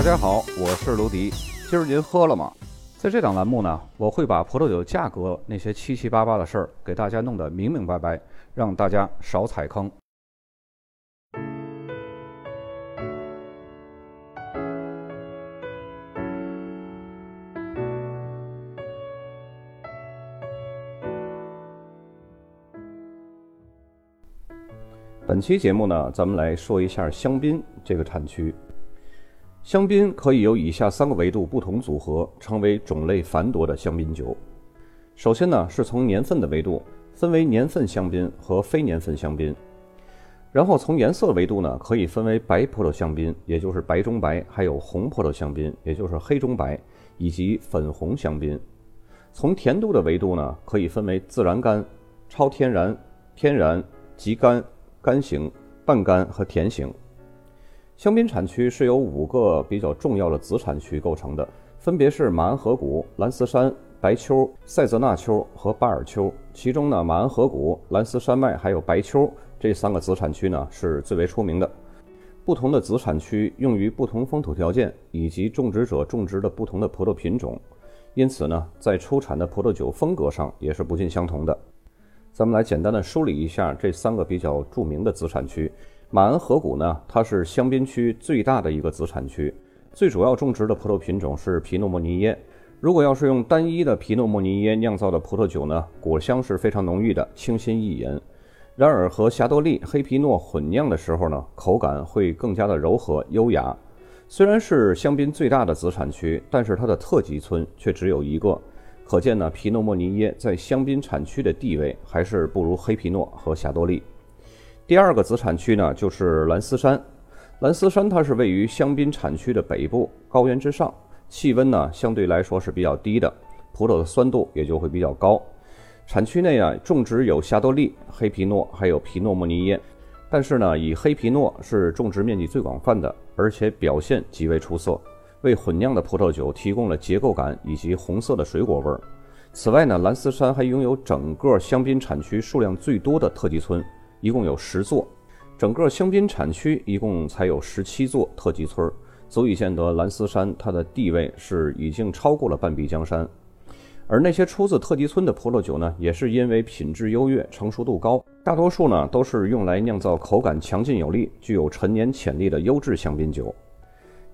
大家好，我是卢迪。今儿您喝了吗？在这档栏目呢，我会把葡萄酒价格那些七七八八的事儿给大家弄得明明白白，让大家少踩坑。本期节目呢，咱们来说一下香槟这个产区。香槟可以由以下三个维度不同组合，成为种类繁多的香槟酒。首先呢，是从年份的维度，分为年份香槟和非年份香槟。然后从颜色维度呢，可以分为白葡萄香槟，也就是白中白，还有红葡萄香槟，也就是黑中白，以及粉红香槟。从甜度的维度呢，可以分为自然干、超天然、天然、极干。干型、半干和甜型。香槟产区是由五个比较重要的子产区构成的，分别是马恩河谷、兰斯山、白丘、塞泽纳丘和巴尔丘。其中呢，马恩河谷、兰斯山脉还有白丘这三个子产区呢是最为出名的。不同的子产区用于不同风土条件以及种植者种植的不同的葡萄品种，因此呢，在出产的葡萄酒风格上也是不尽相同的。咱们来简单的梳理一下这三个比较著名的子产区。马恩河谷呢，它是香槟区最大的一个子产区，最主要种植的葡萄品种是皮诺莫尼耶。如果要是用单一的皮诺莫尼耶酿造的葡萄酒呢，果香是非常浓郁的，清新易饮。然而和霞多丽、黑皮诺混酿的时候呢，口感会更加的柔和优雅。虽然是香槟最大的子产区，但是它的特级村却只有一个。可见呢，皮诺莫尼耶在香槟产区的地位还是不如黑皮诺和霞多丽。第二个子产区呢，就是兰斯山。兰斯山它是位于香槟产区的北部高原之上，气温呢相对来说是比较低的，葡萄的酸度也就会比较高。产区内啊种植有霞多丽、黑皮诺还有皮诺莫尼耶，但是呢，以黑皮诺是种植面积最广泛的，而且表现极为出色。为混酿的葡萄酒提供了结构感以及红色的水果味儿。此外呢，兰斯山还拥有整个香槟产区数量最多的特级村，一共有十座。整个香槟产区一共才有十七座特级村，足以见得兰斯山它的地位是已经超过了半壁江山。而那些出自特级村的葡萄酒呢，也是因为品质优越、成熟度高，大多数呢都是用来酿造口感强劲有力、具有陈年潜力的优质香槟酒。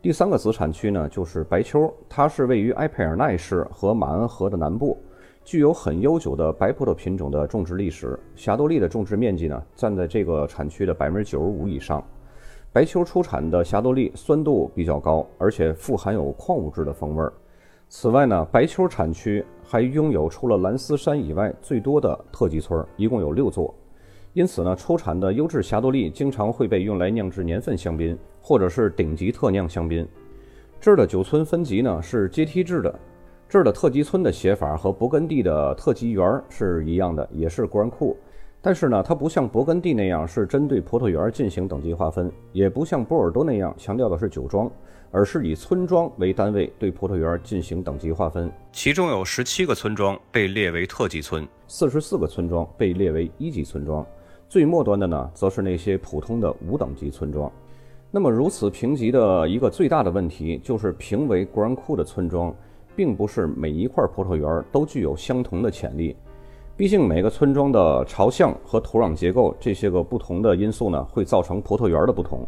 第三个子产区呢，就是白丘，它是位于埃佩尔奈市和马恩河的南部，具有很悠久的白葡萄品种的种植历史。霞多丽的种植面积呢，占在这个产区的百分之九十五以上。白丘出产的霞多丽酸度比较高，而且富含有矿物质的风味儿。此外呢，白丘产区还拥有除了兰斯山以外最多的特级村，一共有六座。因此呢，出产的优质霞多丽经常会被用来酿制年份香槟，或者是顶级特酿香槟。这儿的酒村分级呢是阶梯制的，这儿的特级村的写法和勃艮第的特级园是一样的，也是国然库。但是呢，它不像勃艮第那样是针对葡萄园进行等级划分，也不像波尔多那样强调的是酒庄，而是以村庄为单位对葡萄园进行等级划分。其中有十七个村庄被列为特级村，四十四个村庄被列为一级村庄。最末端的呢，则是那些普通的五等级村庄。那么，如此评级的一个最大的问题，就是评为国然库的村庄，并不是每一块葡萄园都具有相同的潜力。毕竟，每个村庄的朝向和土壤结构这些个不同的因素呢，会造成葡萄园的不同。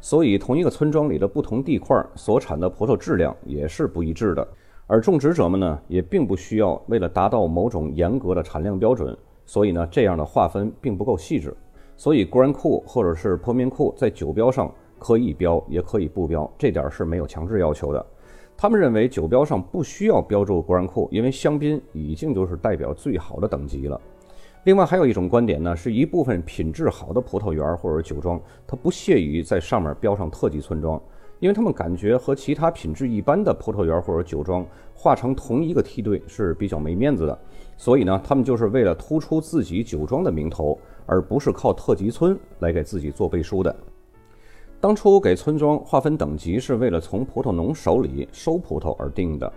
所以，同一个村庄里的不同地块所产的葡萄质量也是不一致的。而种植者们呢，也并不需要为了达到某种严格的产量标准。所以呢，这样的划分并不够细致，所以国然库或者是坡面库在酒标上可以标，也可以不标，这点是没有强制要求的。他们认为酒标上不需要标注国然库，因为香槟已经就是代表最好的等级了。另外还有一种观点呢，是一部分品质好的葡萄园或者酒庄，他不屑于在上面标上特级村庄。因为他们感觉和其他品质一般的葡萄园或者酒庄划成同一个梯队是比较没面子的，所以呢，他们就是为了突出自己酒庄的名头，而不是靠特级村来给自己做背书的。当初给村庄划分等级是为了从葡萄农手里收葡萄而定的，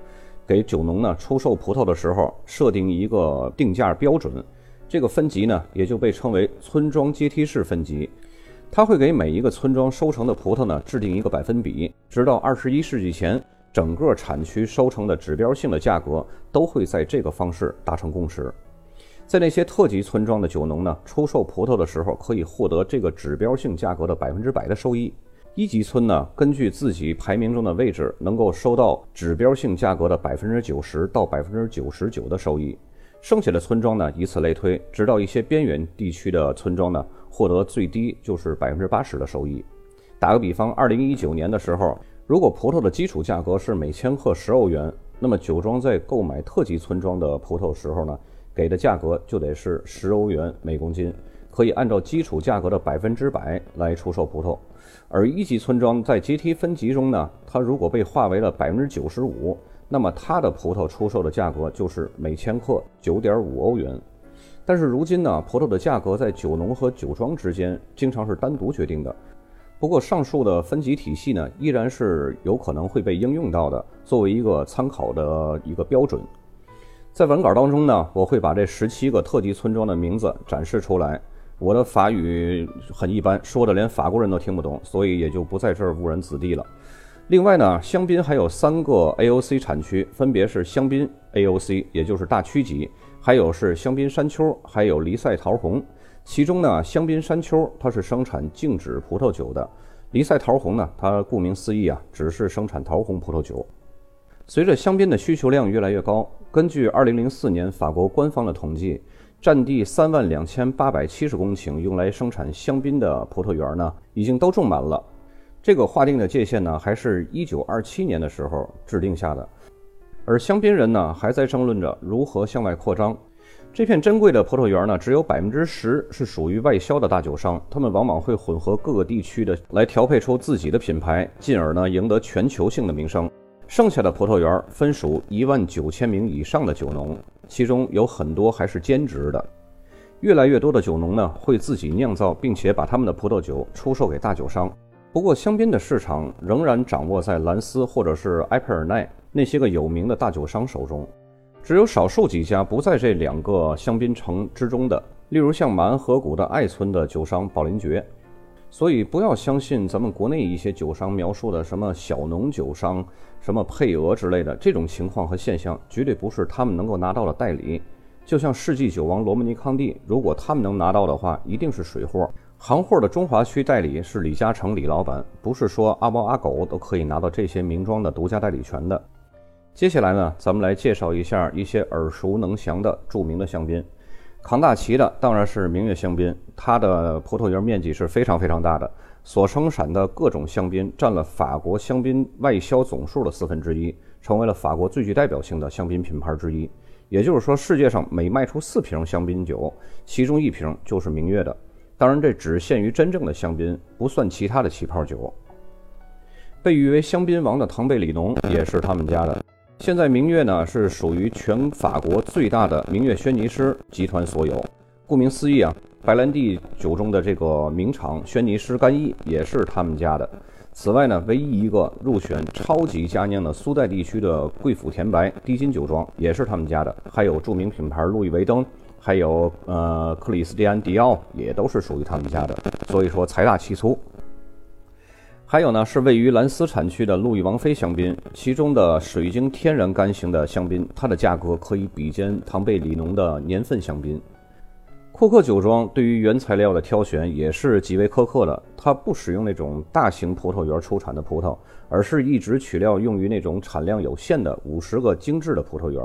给酒农呢出售葡萄的时候设定一个定价标准，这个分级呢也就被称为村庄阶梯式分级。它会给每一个村庄收成的葡萄呢制定一个百分比，直到二十一世纪前，整个产区收成的指标性的价格都会在这个方式达成共识。在那些特级村庄的酒农呢，出售葡萄的时候可以获得这个指标性价格的百分之百的收益。一级村呢，根据自己排名中的位置，能够收到指标性价格的百分之九十到百分之九十九的收益。剩下的村庄呢，以此类推，直到一些边缘地区的村庄呢。获得最低就是百分之八十的收益。打个比方，二零一九年的时候，如果葡萄的基础价格是每千克十欧元，那么酒庄在购买特级村庄的葡萄时候呢，给的价格就得是十欧元每公斤，可以按照基础价格的百分之百来出售葡萄。而一级村庄在阶梯分级中呢，它如果被划为了百分之九十五，那么它的葡萄出售的价格就是每千克九点五欧元。但是如今呢，葡萄的价格在酒农和酒庄之间经常是单独决定的。不过，上述的分级体系呢，依然是有可能会被应用到的，作为一个参考的一个标准。在文稿当中呢，我会把这十七个特级村庄的名字展示出来。我的法语很一般，说的连法国人都听不懂，所以也就不在这儿误人子弟了。另外呢，香槟还有三个 AOC 产区，分别是香槟 AOC，也就是大区级。还有是香槟山丘，还有黎塞桃红。其中呢，香槟山丘它是生产静止葡萄酒的，黎塞桃红呢，它顾名思义啊，只是生产桃红葡萄酒。随着香槟的需求量越来越高，根据2004年法国官方的统计，占地3万2870公顷用来生产香槟的葡萄园呢，已经都种满了。这个划定的界限呢，还是一九二七年的时候制定下的。而香槟人呢，还在争论着如何向外扩张。这片珍贵的葡萄园呢，只有百分之十是属于外销的大酒商，他们往往会混合各个地区的来调配出自己的品牌，进而呢赢得全球性的名声。剩下的葡萄园分属一万九千名以上的酒农，其中有很多还是兼职的。越来越多的酒农呢，会自己酿造，并且把他们的葡萄酒出售给大酒商。不过，香槟的市场仍然掌握在兰斯或者是埃佩尔奈。那些个有名的大酒商手中，只有少数几家不在这两个香槟城之中的，例如像马恩河谷的艾村的酒商宝林爵。所以不要相信咱们国内一些酒商描述的什么小农酒商、什么配额之类的这种情况和现象，绝对不是他们能够拿到的代理。就像世纪酒王罗曼尼康帝，如果他们能拿到的话，一定是水货。行货的中华区代理是李嘉诚李老板，不是说阿猫阿狗都可以拿到这些名庄的独家代理权的。接下来呢，咱们来介绍一下一些耳熟能详的著名的香槟。扛大旗的当然是明月香槟，它的葡萄园面积是非常非常大的，所生产的各种香槟占了法国香槟外销总数的四分之一，成为了法国最具代表性的香槟品牌之一。也就是说，世界上每卖出四瓶香槟酒，其中一瓶就是明月的。当然，这只限于真正的香槟，不算其他的起泡酒。被誉为香槟王的唐贝里农也是他们家的。现在明月呢是属于全法国最大的明月轩尼诗集团所有。顾名思义啊，白兰地酒中的这个名厂轩尼诗干邑也是他们家的。此外呢，唯一一个入选超级佳酿的苏代地区的贵府甜白低金酒庄也是他们家的。还有著名品牌路易威登，还有呃克里斯蒂安迪奥也都是属于他们家的。所以说财大气粗。还有呢，是位于兰斯产区的路易王妃香槟，其中的水晶天然干型的香槟，它的价格可以比肩唐贝里农的年份香槟。库克酒庄对于原材料的挑选也是极为苛刻的，它不使用那种大型葡萄园出产的葡萄，而是一直取料用于那种产量有限的五十个精致的葡萄园。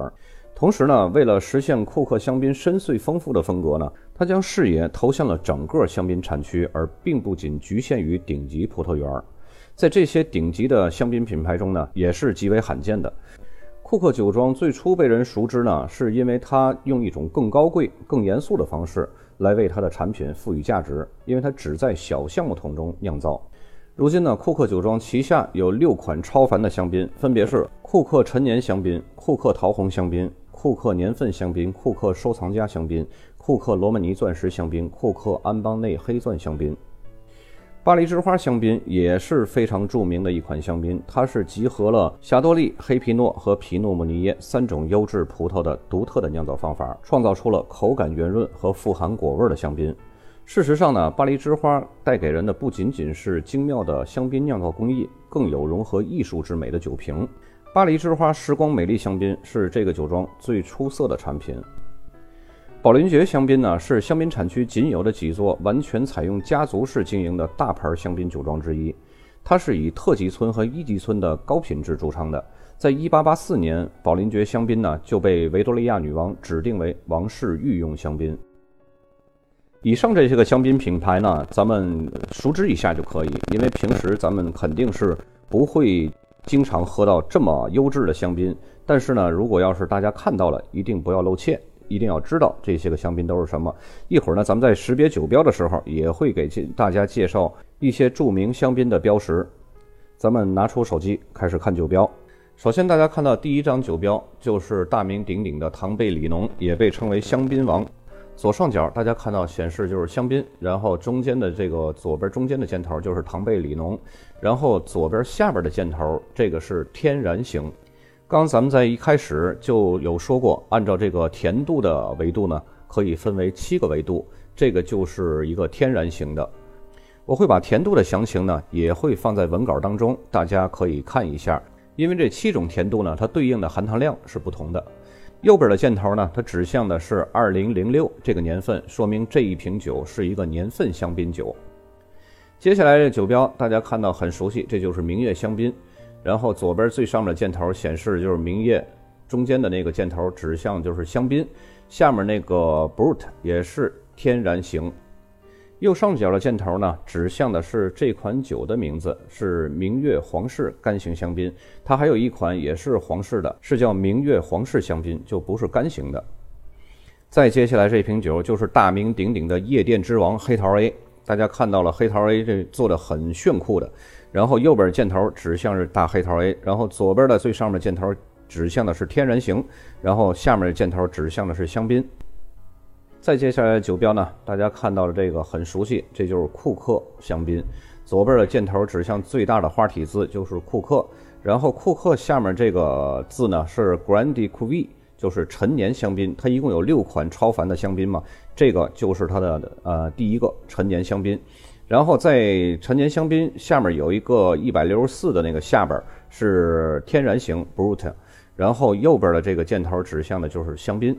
同时呢，为了实现库克香槟深邃丰富的风格呢，他将视野投向了整个香槟产区，而并不仅局限于顶级葡萄园。在这些顶级的香槟品牌中呢，也是极为罕见的。库克酒庄最初被人熟知呢，是因为它用一种更高贵、更严肃的方式来为它的产品赋予价值，因为它只在小橡木桶中酿造。如今呢，库克酒庄旗下有六款超凡的香槟，分别是库克陈年香槟、库克桃红香槟、库克年份香槟、库克收藏家香槟、库克罗曼尼钻石香槟、库克安邦内黑钻香槟。巴黎之花香槟也是非常著名的一款香槟，它是集合了霞多丽、黑皮诺和皮诺姆尼耶三种优质葡萄的独特的酿造方法，创造出了口感圆润和富含果味的香槟。事实上呢，巴黎之花带给人的不仅仅是精妙的香槟酿造工艺，更有融合艺术之美的酒瓶。巴黎之花时光美丽香槟是这个酒庄最出色的产品。宝林爵香槟呢，是香槟产区仅有的几座完全采用家族式经营的大牌香槟酒庄之一。它是以特级村和一级村的高品质著称的。在1884年，宝林爵香槟呢就被维多利亚女王指定为王室御用香槟。以上这些个香槟品牌呢，咱们熟知一下就可以，因为平时咱们肯定是不会经常喝到这么优质的香槟。但是呢，如果要是大家看到了，一定不要露怯。一定要知道这些个香槟都是什么。一会儿呢，咱们在识别酒标的时候，也会给大家介绍一些著名香槟的标识。咱们拿出手机开始看酒标。首先，大家看到第一张酒标就是大名鼎鼎的唐贝里农，也被称为香槟王。左上角大家看到显示就是香槟，然后中间的这个左边中间的箭头就是唐贝里农，然后左边下边的箭头这个是天然型。刚咱们在一开始就有说过，按照这个甜度的维度呢，可以分为七个维度，这个就是一个天然型的。我会把甜度的详情呢，也会放在文稿当中，大家可以看一下。因为这七种甜度呢，它对应的含糖量是不同的。右边的箭头呢，它指向的是二零零六这个年份，说明这一瓶酒是一个年份香槟酒。接下来这酒标大家看到很熟悉，这就是明月香槟。然后左边最上面的箭头显示就是明月，中间的那个箭头指向就是香槟，下面那个 Brut 也是天然型，右上角的箭头呢指向的是这款酒的名字是明月皇室干型香槟，它还有一款也是皇室的，是叫明月皇室香槟，就不是干型的。再接下来这瓶酒就是大名鼎鼎的夜店之王黑桃 A，大家看到了黑桃 A 这做的很炫酷的。然后右边箭头指向是大黑桃 A，然后左边的最上面箭头指向的是天然型，然后下面的箭头指向的是香槟。再接下来的酒标呢，大家看到的这个很熟悉，这就是库克香槟。左边的箭头指向最大的花体字就是库克，然后库克下面这个字呢是 Grand c u v e 就是陈年香槟。它一共有六款超凡的香槟嘛，这个就是它的呃第一个陈年香槟。然后在陈年香槟下面有一个一百六十四的那个下边是天然型 Brut，然后右边的这个箭头指向的就是香槟。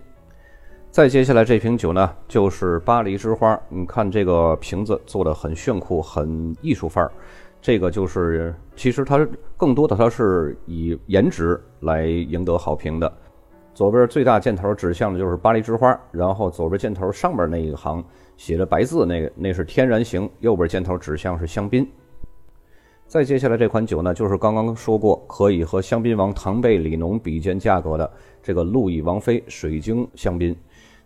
再接下来这瓶酒呢，就是巴黎之花。你看这个瓶子做的很炫酷，很艺术范儿。这个就是其实它更多的它是以颜值来赢得好评的。左边最大箭头指向的就是巴黎之花，然后左边箭头上边那一行。写着白字那个那是天然型，右边箭头指向是香槟。再接下来这款酒呢，就是刚刚说过可以和香槟王唐贝里农比肩价格的这个路易王妃水晶香槟。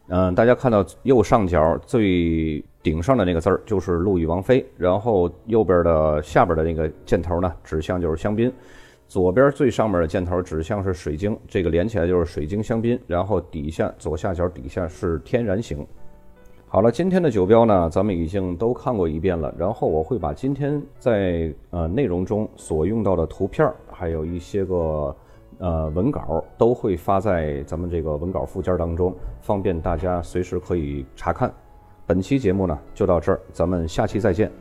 嗯，大家看到右上角最顶上的那个字儿就是路易王妃，然后右边的下边的那个箭头呢指向就是香槟，左边最上面的箭头指向是水晶，这个连起来就是水晶香槟，然后底下左下角底下是天然型。好了，今天的酒标呢，咱们已经都看过一遍了。然后我会把今天在呃内容中所用到的图片，还有一些个呃文稿，都会发在咱们这个文稿附件当中，方便大家随时可以查看。本期节目呢就到这儿，咱们下期再见。